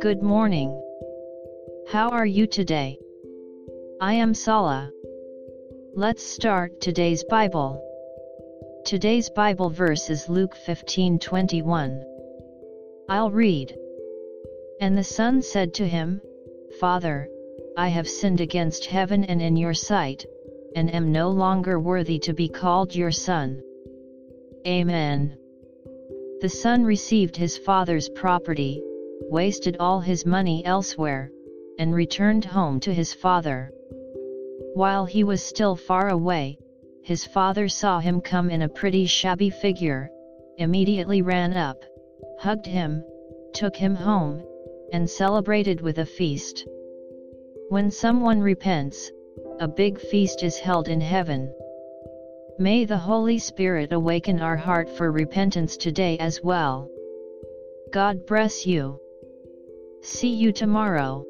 Good morning. How are you today? I am Sala. Let's start today's Bible. Today's Bible verse is Luke 15:21. I'll read. And the son said to him, Father, I have sinned against heaven and in your sight, and am no longer worthy to be called your son. Amen. The son received his father's property, wasted all his money elsewhere, and returned home to his father. While he was still far away, his father saw him come in a pretty shabby figure, immediately ran up, hugged him, took him home, and celebrated with a feast. When someone repents, a big feast is held in heaven. May the Holy Spirit awaken our heart for repentance today as well. God bless you. See you tomorrow.